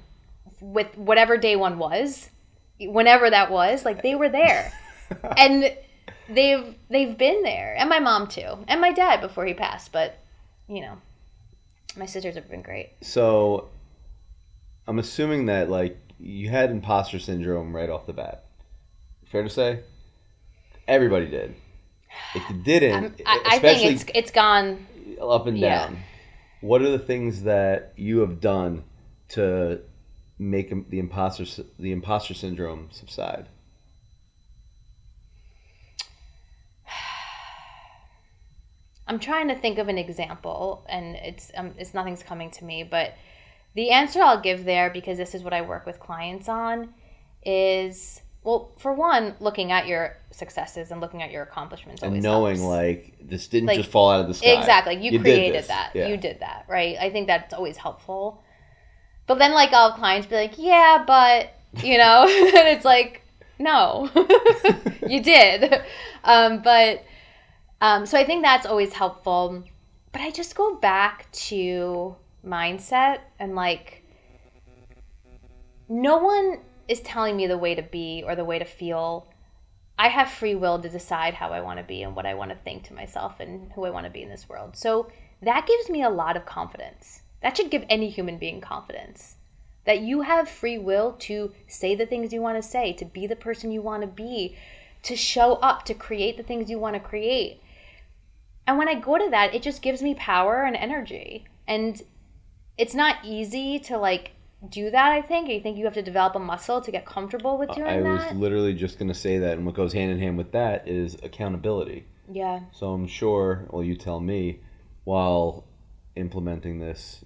with whatever day one was, whenever that was, like they were there. and they've they've been there. And my mom too. And my dad before he passed, but you know, my sisters have been great. So, I'm assuming that like you had imposter syndrome right off the bat. Fair to say? Everybody did. If you didn't, I, I think it's it's gone up and Yeah. down. What are the things that you have done to make the imposter the imposter syndrome subside? I'm trying to think of an example, and it's um, it's nothing's coming to me. But the answer I'll give there, because this is what I work with clients on, is well, for one, looking at your successes and looking at your accomplishments, And knowing helps. like this didn't Like, just fall out of the sky. exactly, you, did created that, Yeah. you did that, right? I think that's always helpful. But then, like, I'll have clients be like, "Yeah, but," you know, and it's like, "No, you did." Um, but um, so I think that's always helpful. But I just go back to mindset and like, no one is telling me the way to be or the way to feel. I have free will to decide how I want to be and what I want to think to myself and who I want to be in this world. So that gives me a lot of confidence. That should give any human being confidence that you have free will to say the things you want to say, to be the person you want to be, to show up, to create the things you want to create. And when I go to that, it just gives me power and energy. And it's not easy to like do that, I think. You think you have to develop a muscle to get comfortable with doing that? I was literally just gonna say that, and what goes hand in hand with that is accountability. yeah. So I'm sure, well, you tell me, while implementing this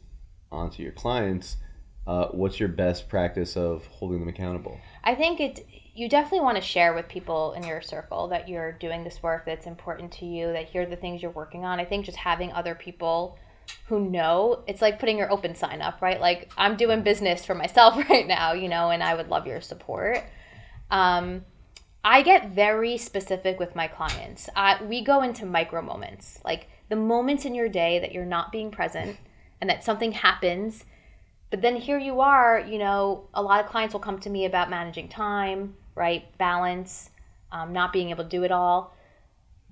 onto your clients, uh, what's your best practice of holding them accountable? I think it you definitely want to share with people in your circle that you're doing this work that's important to you, that here are the things you're working on. I think just having other people who know, it's like putting your open sign up, right? Like I'm doing business for myself right now, you know, and I would love your support. Um, I get very specific with my clients. I, we go into micro moments, like the moments in your day that you're not being present and that something happens but then here you are, you know, a lot of clients will come to me about managing time, right? Balance, um, not being able to do it all.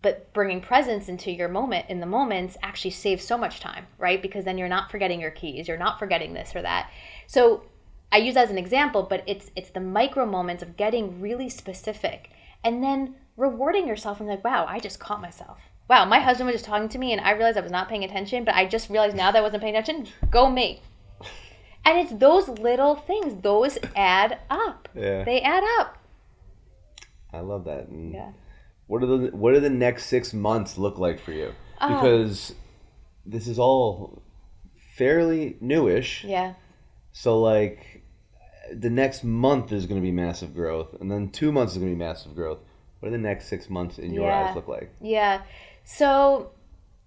But bringing presence into your moment in the moments actually saves so much time, right? Because then you're not forgetting your keys, you're not forgetting this or that. So I use that as an example, but it's it's the micro moments of getting really specific and then rewarding yourself and like, wow, I just caught myself. Wow, my husband was just talking to me and I realized I was not paying attention, but I just realized now that I wasn't paying attention. Go me. And it's those little things, those add up. Yeah. They add up. I love that. And Yeah. What are the What do the next six months look like for you? Oh. Because this is all fairly newish. Yeah. So like, the next month is going to be massive growth, and then two months is going to be massive growth. What do the next six months in your Yeah. eyes look like? Yeah. So,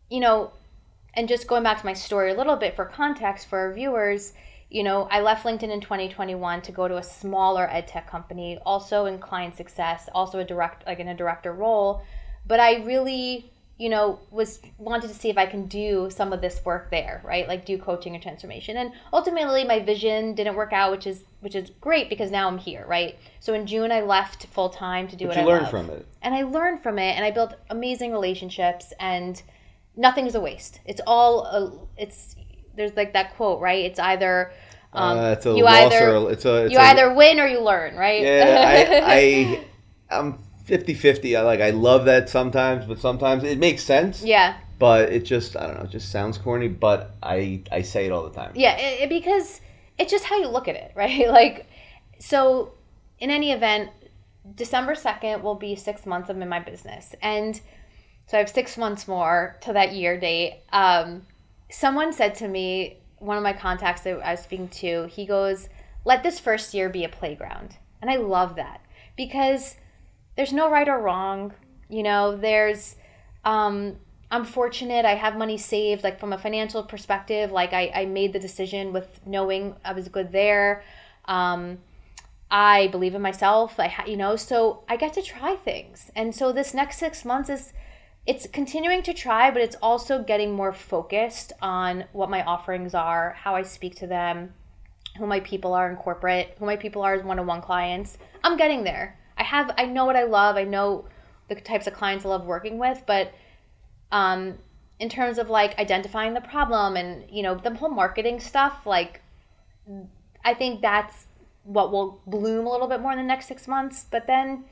you know, and just going back to my story a little bit for context for our viewers, you know, I left LinkedIn in 2021 to go to a smaller ed tech company, also in client success, also a direct like in a director role, but I really, you know, was wanted to see if I can do some of this work there, right? Like do coaching and transformation. And ultimately my vision didn't work out, which is which is great because now I'm here, right? So in June I left full time to do But what you I learned love from it. and I learned from it, and I built amazing relationships, and nothing's a waste. It's all a, it's there's like that quote, right? It's either um, uh, it's a you loss either or it's a it's you a, either win or you learn, right? Yeah, I, I I'm 50-50. I like I love that sometimes, but sometimes it makes sense. yeah, But it just I don't know, it just sounds corny, but I I say it all the time. yeah, it, because it's just how you look at it, right? Like, so in any event, December second will be six months I'm in my business, and so I have six months more to that year date. Um, someone said to me, one of my contacts that I was speaking to, he goes, "Let this first year be a playground," and I love that because there's no right or wrong. You know, there's um, I'm fortunate. I have money saved, like from a financial perspective. Like I, I made the decision with knowing I was good there. Um, I believe in myself. I, ha- you know, so I get to try things, and so this next six months is, it's continuing to try, but it's also getting more focused on what my offerings are, how I speak to them, who my people are in corporate, who my people are as one-on-one clients. I'm getting there. I have, I know what I love. I know the types of clients I love working with, but um, in terms of like identifying the problem and you know the whole marketing stuff, like I think that's what will bloom a little bit more in the next six months. But then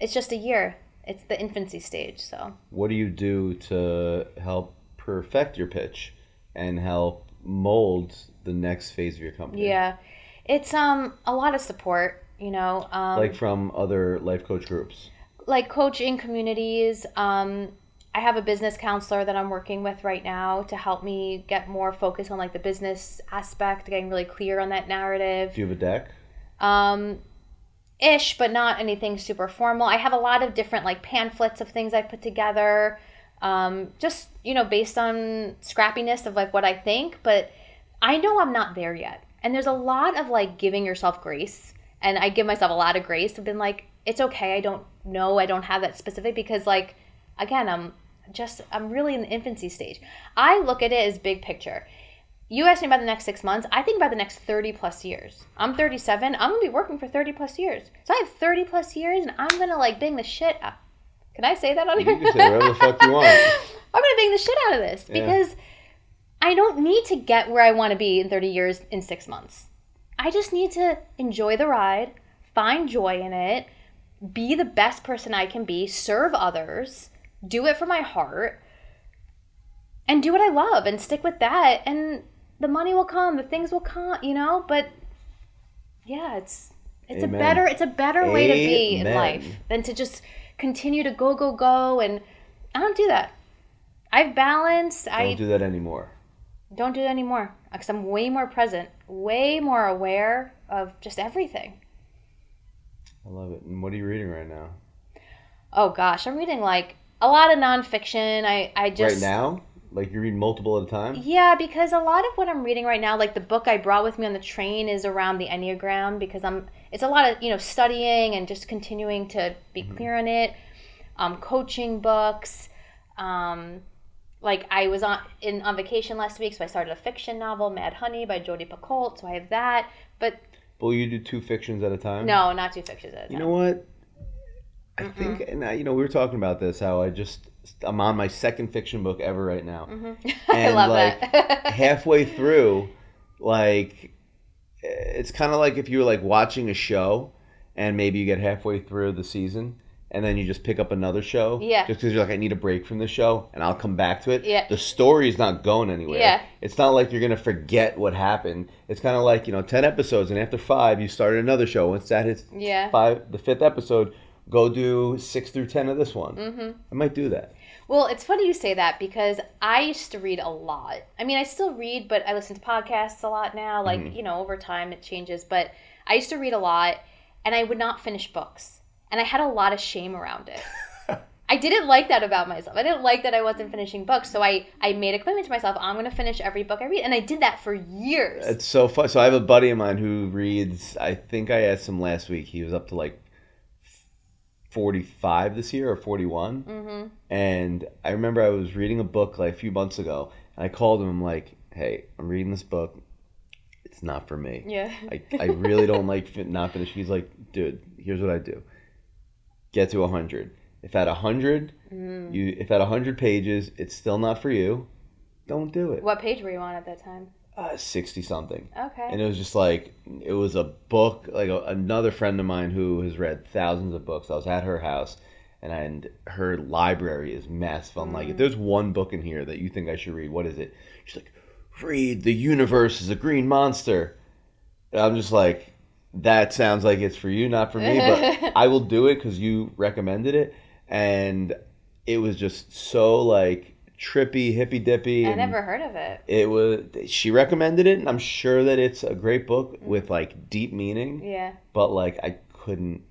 it's just a year. It's the infancy stage. So What do you do to help perfect your pitch and help mold the next phase of your company? yeah, it's um a lot of support. You know, um, Like from other life coach groups. like coaching communities. Um, I have a business counselor that I'm working with right now to help me get more focus on like the business aspect, getting really clear on that narrative. Do you have a deck? Um, ish, but not anything super formal. I have a lot of different like pamphlets of things I put together, um, just you know, based on scrappiness of like what I think. But I know I'm not there yet, and there's a lot of like giving yourself grace, and I give myself a lot of grace. I've been like, it's okay. I don't know. I don't have that specific because like, again, I'm just I'm really in the infancy stage. I look at it as big picture you asked me about the next six months. I think about the next 30 plus years. I'm 37. I'm going to be working for 30 plus years. So I have 30 plus years and I'm going to like bang the shit out. Can I say that on You here? can say whatever the fuck you want. I'm going to bang the shit out of this Yeah. because I don't need to get where I want to be in 30 years in six months. I just need to enjoy the ride, find joy in it, be the best person I can be, serve others, do it for my heart, and do what I love and stick with that. And the money will come, the things will come, you know. But yeah, it's it's Amen. a better it's a better way to be in life than to just continue to go go go. And I don't do that. I've balanced. I Don't do that anymore. don't do that anymore because I'm way more present, way more aware of just everything. I love it. And what are you reading right now? Oh gosh, I'm reading like a lot of nonfiction. I I just right now? Like you read multiple at a time? Yeah, because a lot of what I'm reading right now, like the book I brought with me on the train, is around the Enneagram because I'm. It's a lot of you know studying and just continuing to be clear on it. Um, coaching books. Um, like I was on in on vacation last week, so I started a fiction novel, Mad Honey by Jodi Picoult. So I have that, but Will you do two fictions at a time? no, not two fictions at a time. You know what? I think, and I, you know, we were talking about this. How I just I'm on my second fiction book ever right now. Mm-hmm. I And, love like, that. halfway through, like, it's kind of like if you're like watching a show and maybe you get halfway through the season and then you just pick up another show. Yeah. Just because you're like, I need a break from the show and I'll come back to it. Yeah. The story is not going anywhere. Yeah. It's not like you're going to forget what happened. It's kind of like, you know, 10 episodes and after five, you started another show. Once that hits Yeah. five, the fifth episode, go do six through 10 of this one. Mm-hmm. I might do that. Well, it's funny you say that because I used to read a lot. I mean, I still read, but I listen to podcasts a lot now. Like, Mm-hmm. you know, over time it changes. But I used to read a lot and I would not finish books. And I had a lot of shame around it. I didn't like that about myself. I didn't like that I wasn't finishing books. So I, I made a commitment to myself I'm going to finish every book I read. And I did that for years. It's so fun. So I have a buddy of mine who reads. I think I asked him last week. He was up to like forty-five this year or 41 mm-hmm. And I remember I was reading a book like a few months ago, and I called him. I'm like, "Hey, I'm reading this book. It's not for me. Yeah. I, I really don't like not finishing." He's like, "Dude, here's what I do. Get to hundred. If at hundred, Mm. you if at hundred pages, it's still not for you. Don't do it. what page were you on at that time? Uh, Sixty something." Okay. and it was just like it was a book like a, another friend of mine who has read thousands of books. I was at her house and, her library is massive i'm like if there's one book in here that you think i should read what is it? She's like read the universe is a green monster. And i'm just like that sounds like it's for you not for me but i will do it because you recommended it. And it was just so like trippy hippy dippy I never heard of it. it was she recommended it and i'm sure that it's a great book mm. with like deep meaning Yeah. but like i couldn't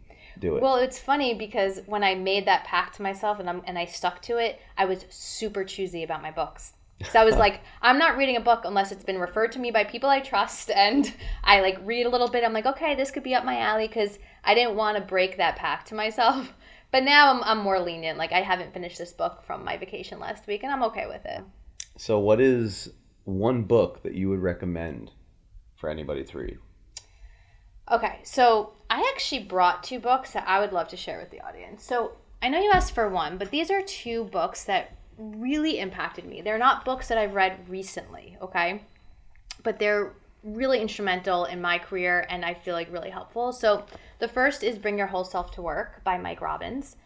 do it Well, it's funny because when I made that pact to myself and I'm, and I stuck to it, I was super choosy about my books. So I was like, I'm not reading a book unless it's been referred to me by people I trust, and I like read a little bit. I'm like, okay, this could be up my alley because I didn't want to break that pact to myself. But now I'm, I'm more lenient. Like I haven't finished this book from my vacation last week, and I'm okay with it. so what is one book that you would recommend for anybody to read Okay, so I actually brought two books that I would love to share with the audience. So I know you asked for one, but these are two books that really impacted me. They're not books that I've read recently, okay? But they're really instrumental in my career and I feel like really helpful. So the first is Bring Your Whole Self to Work by Mike Robbins.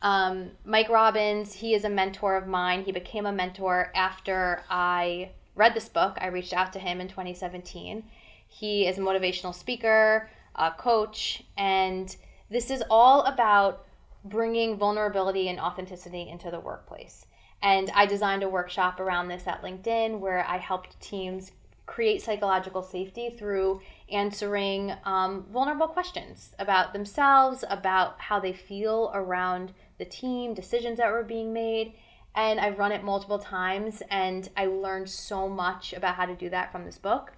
Um, Mike Robbins, he is a mentor of mine. He became a mentor after I read this book. I reached out to him in 2017. He is a motivational speaker, a coach, and this is all about bringing vulnerability and authenticity into the workplace. And I designed a workshop around this at LinkedIn where I helped teams create psychological safety through answering um, vulnerable questions about themselves, about how they feel around the team, decisions that were being made. And I've run it multiple times, and I learned so much about how to do that from this book.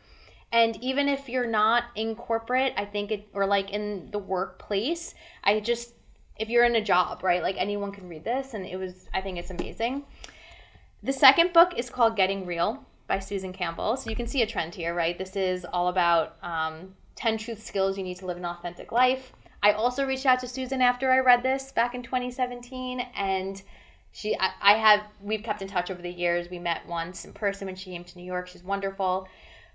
And even if you're not in corporate, I think it, or like in the workplace, I just, if you're in a job, right, like anyone can read this, and it was, I think it's amazing. The second book is called Getting Real by Susan Campbell. So you can see a trend here, right? This is all about um, 10 truth skills you need to live an authentic life. I also reached out to Susan after I read this back in 2017, and she, I, I have, we've kept in touch over the years. We met once in person when she came to New York. She's wonderful.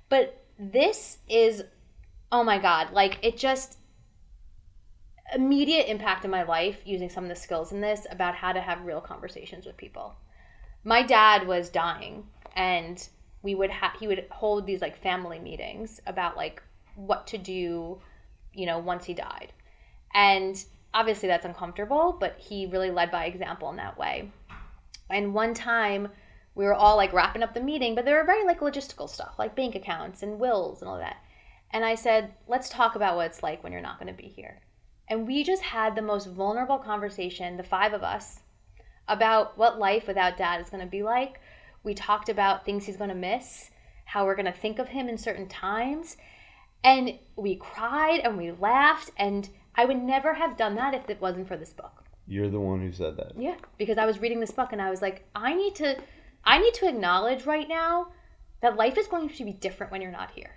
But this is, oh my God, like it just, immediate impact in my life using some of the skills in this about how to have real conversations with people. My dad was dying and we would have he would hold these like family meetings about like what to do, you know, once he died. And obviously that's uncomfortable, but he really led by example in that way. And one time we were all like wrapping up the meeting, but there were very like logistical stuff, like bank accounts and wills and all that. And I said, let's talk about what it's like when you're not going to be here. And we just had the most vulnerable conversation, the five of us, about what life without dad is going to be like. We talked about things he's going to miss, how we're going to think of him in certain times. And we cried and we laughed. And I would never have done that if it wasn't for this book. You're the one who said that. Yeah, because I was reading this book and I was like, I need to I need to acknowledge right now that life is going to be different when you're not here.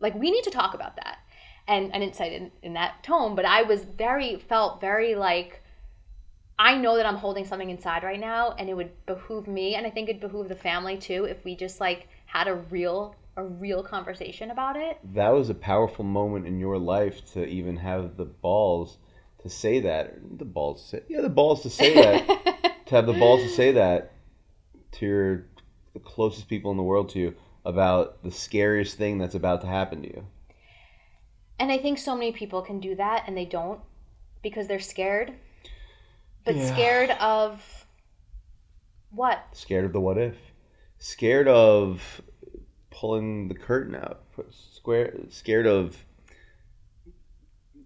Like we need to talk about that. And I didn't say it in, in that tone, but I was very felt very like I know that I'm holding something inside right now and it would behoove me and I think it'd behoove the family too if we just like had a real a real conversation about it. That was a powerful moment in your life to even have the balls to say that. The balls to say, yeah, the balls to say that. to have the balls to say that to your the closest people in the world to you about the scariest thing that's about to happen to you. And I think so many people can do that and they don't because they're scared. But Yeah. scared of what? Scared of the what if. Scared of pulling the curtain out. Square scared of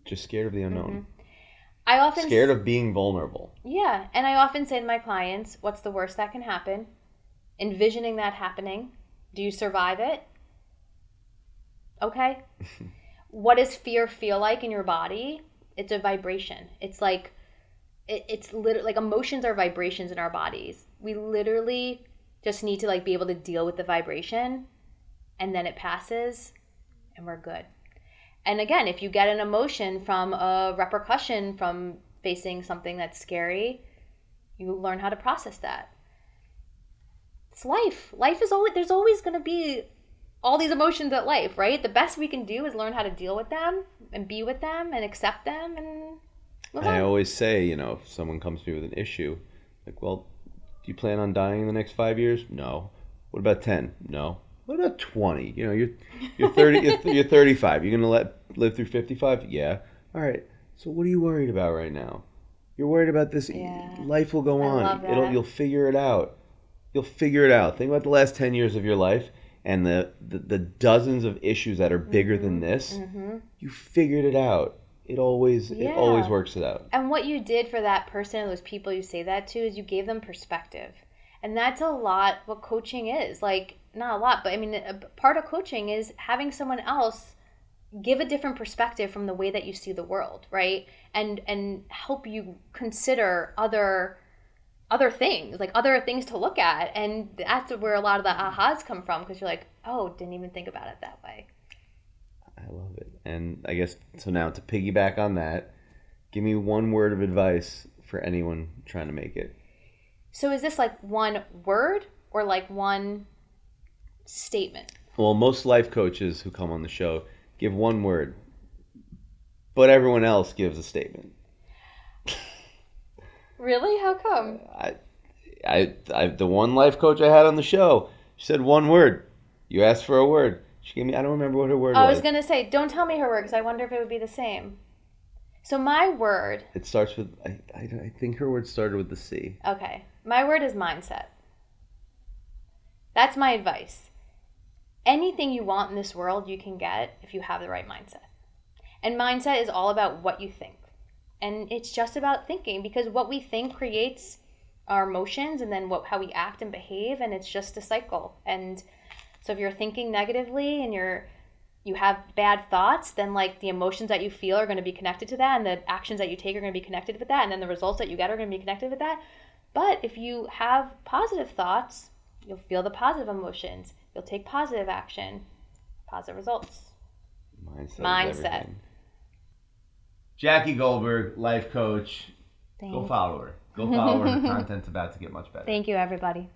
just scared of the unknown. Mm-hmm. I often Scared of being vulnerable. Yeah, and I often say to my clients, what's the worst that can happen? Envisioning that happening. Do you survive it? Okay. what does fear feel like in your body? It's a vibration. It's like it, it's literally like emotions are vibrations in our bodies. We literally just need to like be able to deal with the vibration and then it passes and we're good. And again, if you get an emotion from a repercussion from facing something that's scary, you learn how to process that. It's life. Life is always there's always going to be all these emotions at life, right? The best we can do is learn how to deal with them and be with them and accept them and move I always say, you know, if someone comes to me with an issue, like, well, do you plan on dying in the next five years? No. What about ten? No. What about twenty? You know, you're you're thirty. you're, you're thirty-five. You're gonna let live through fifty-five? Yeah. All right. So what are you worried about right now? You're worried about this. Yeah. Life will go I on. It'll you'll figure it out. You'll figure it out. Think about the last ten years of your life and the the, the dozens of issues that are bigger than Mm-hmm. this. You figured it out. It always it always works it out. And what you did for that person, and those people you say that to, is you gave them perspective. And that's a lot what coaching is. Like, not a lot, but I mean, a part of coaching is having someone else give a different perspective from the way that you see the world, right? And and help you consider other other things, like other things to look at. And that's where a lot of the ahas come from because you're like, oh, didn't even think about it that way. I love it. And I guess so now to piggyback on that, give me one word of advice for anyone trying to make it. So is this like one word or like one statement? Well, most life coaches who come on the show give one word, but everyone else gives a statement. Really? How come? I, I, I, the one life coach I had on the show, she said one word. You asked for a word. She gave me. I don't remember what her word was. I was. gonna say, don't tell me her word because I wonder if it would be the same. So my word, It starts with. I, I, I think her word started with the C. okay, my word is mindset. That's my advice. Anything you want in this world, you can get if you have the right mindset. And mindset is all about what you think. And it's just about thinking because what we think creates our emotions and then what how we act and behave and it's just a cycle. And so if you're thinking negatively and you're you have bad thoughts, then like the emotions that you feel are going to be connected to that and the actions that you take are going to be connected with that and then the results that you get are going to be connected with that. But if you have positive thoughts, you'll feel the positive emotions. You'll take positive action, positive results. Mindset. Mindset. Jackie Goldberg, life coach. Thank, Go follow her. Go follow. Her content's about to get much better. Thank you, everybody.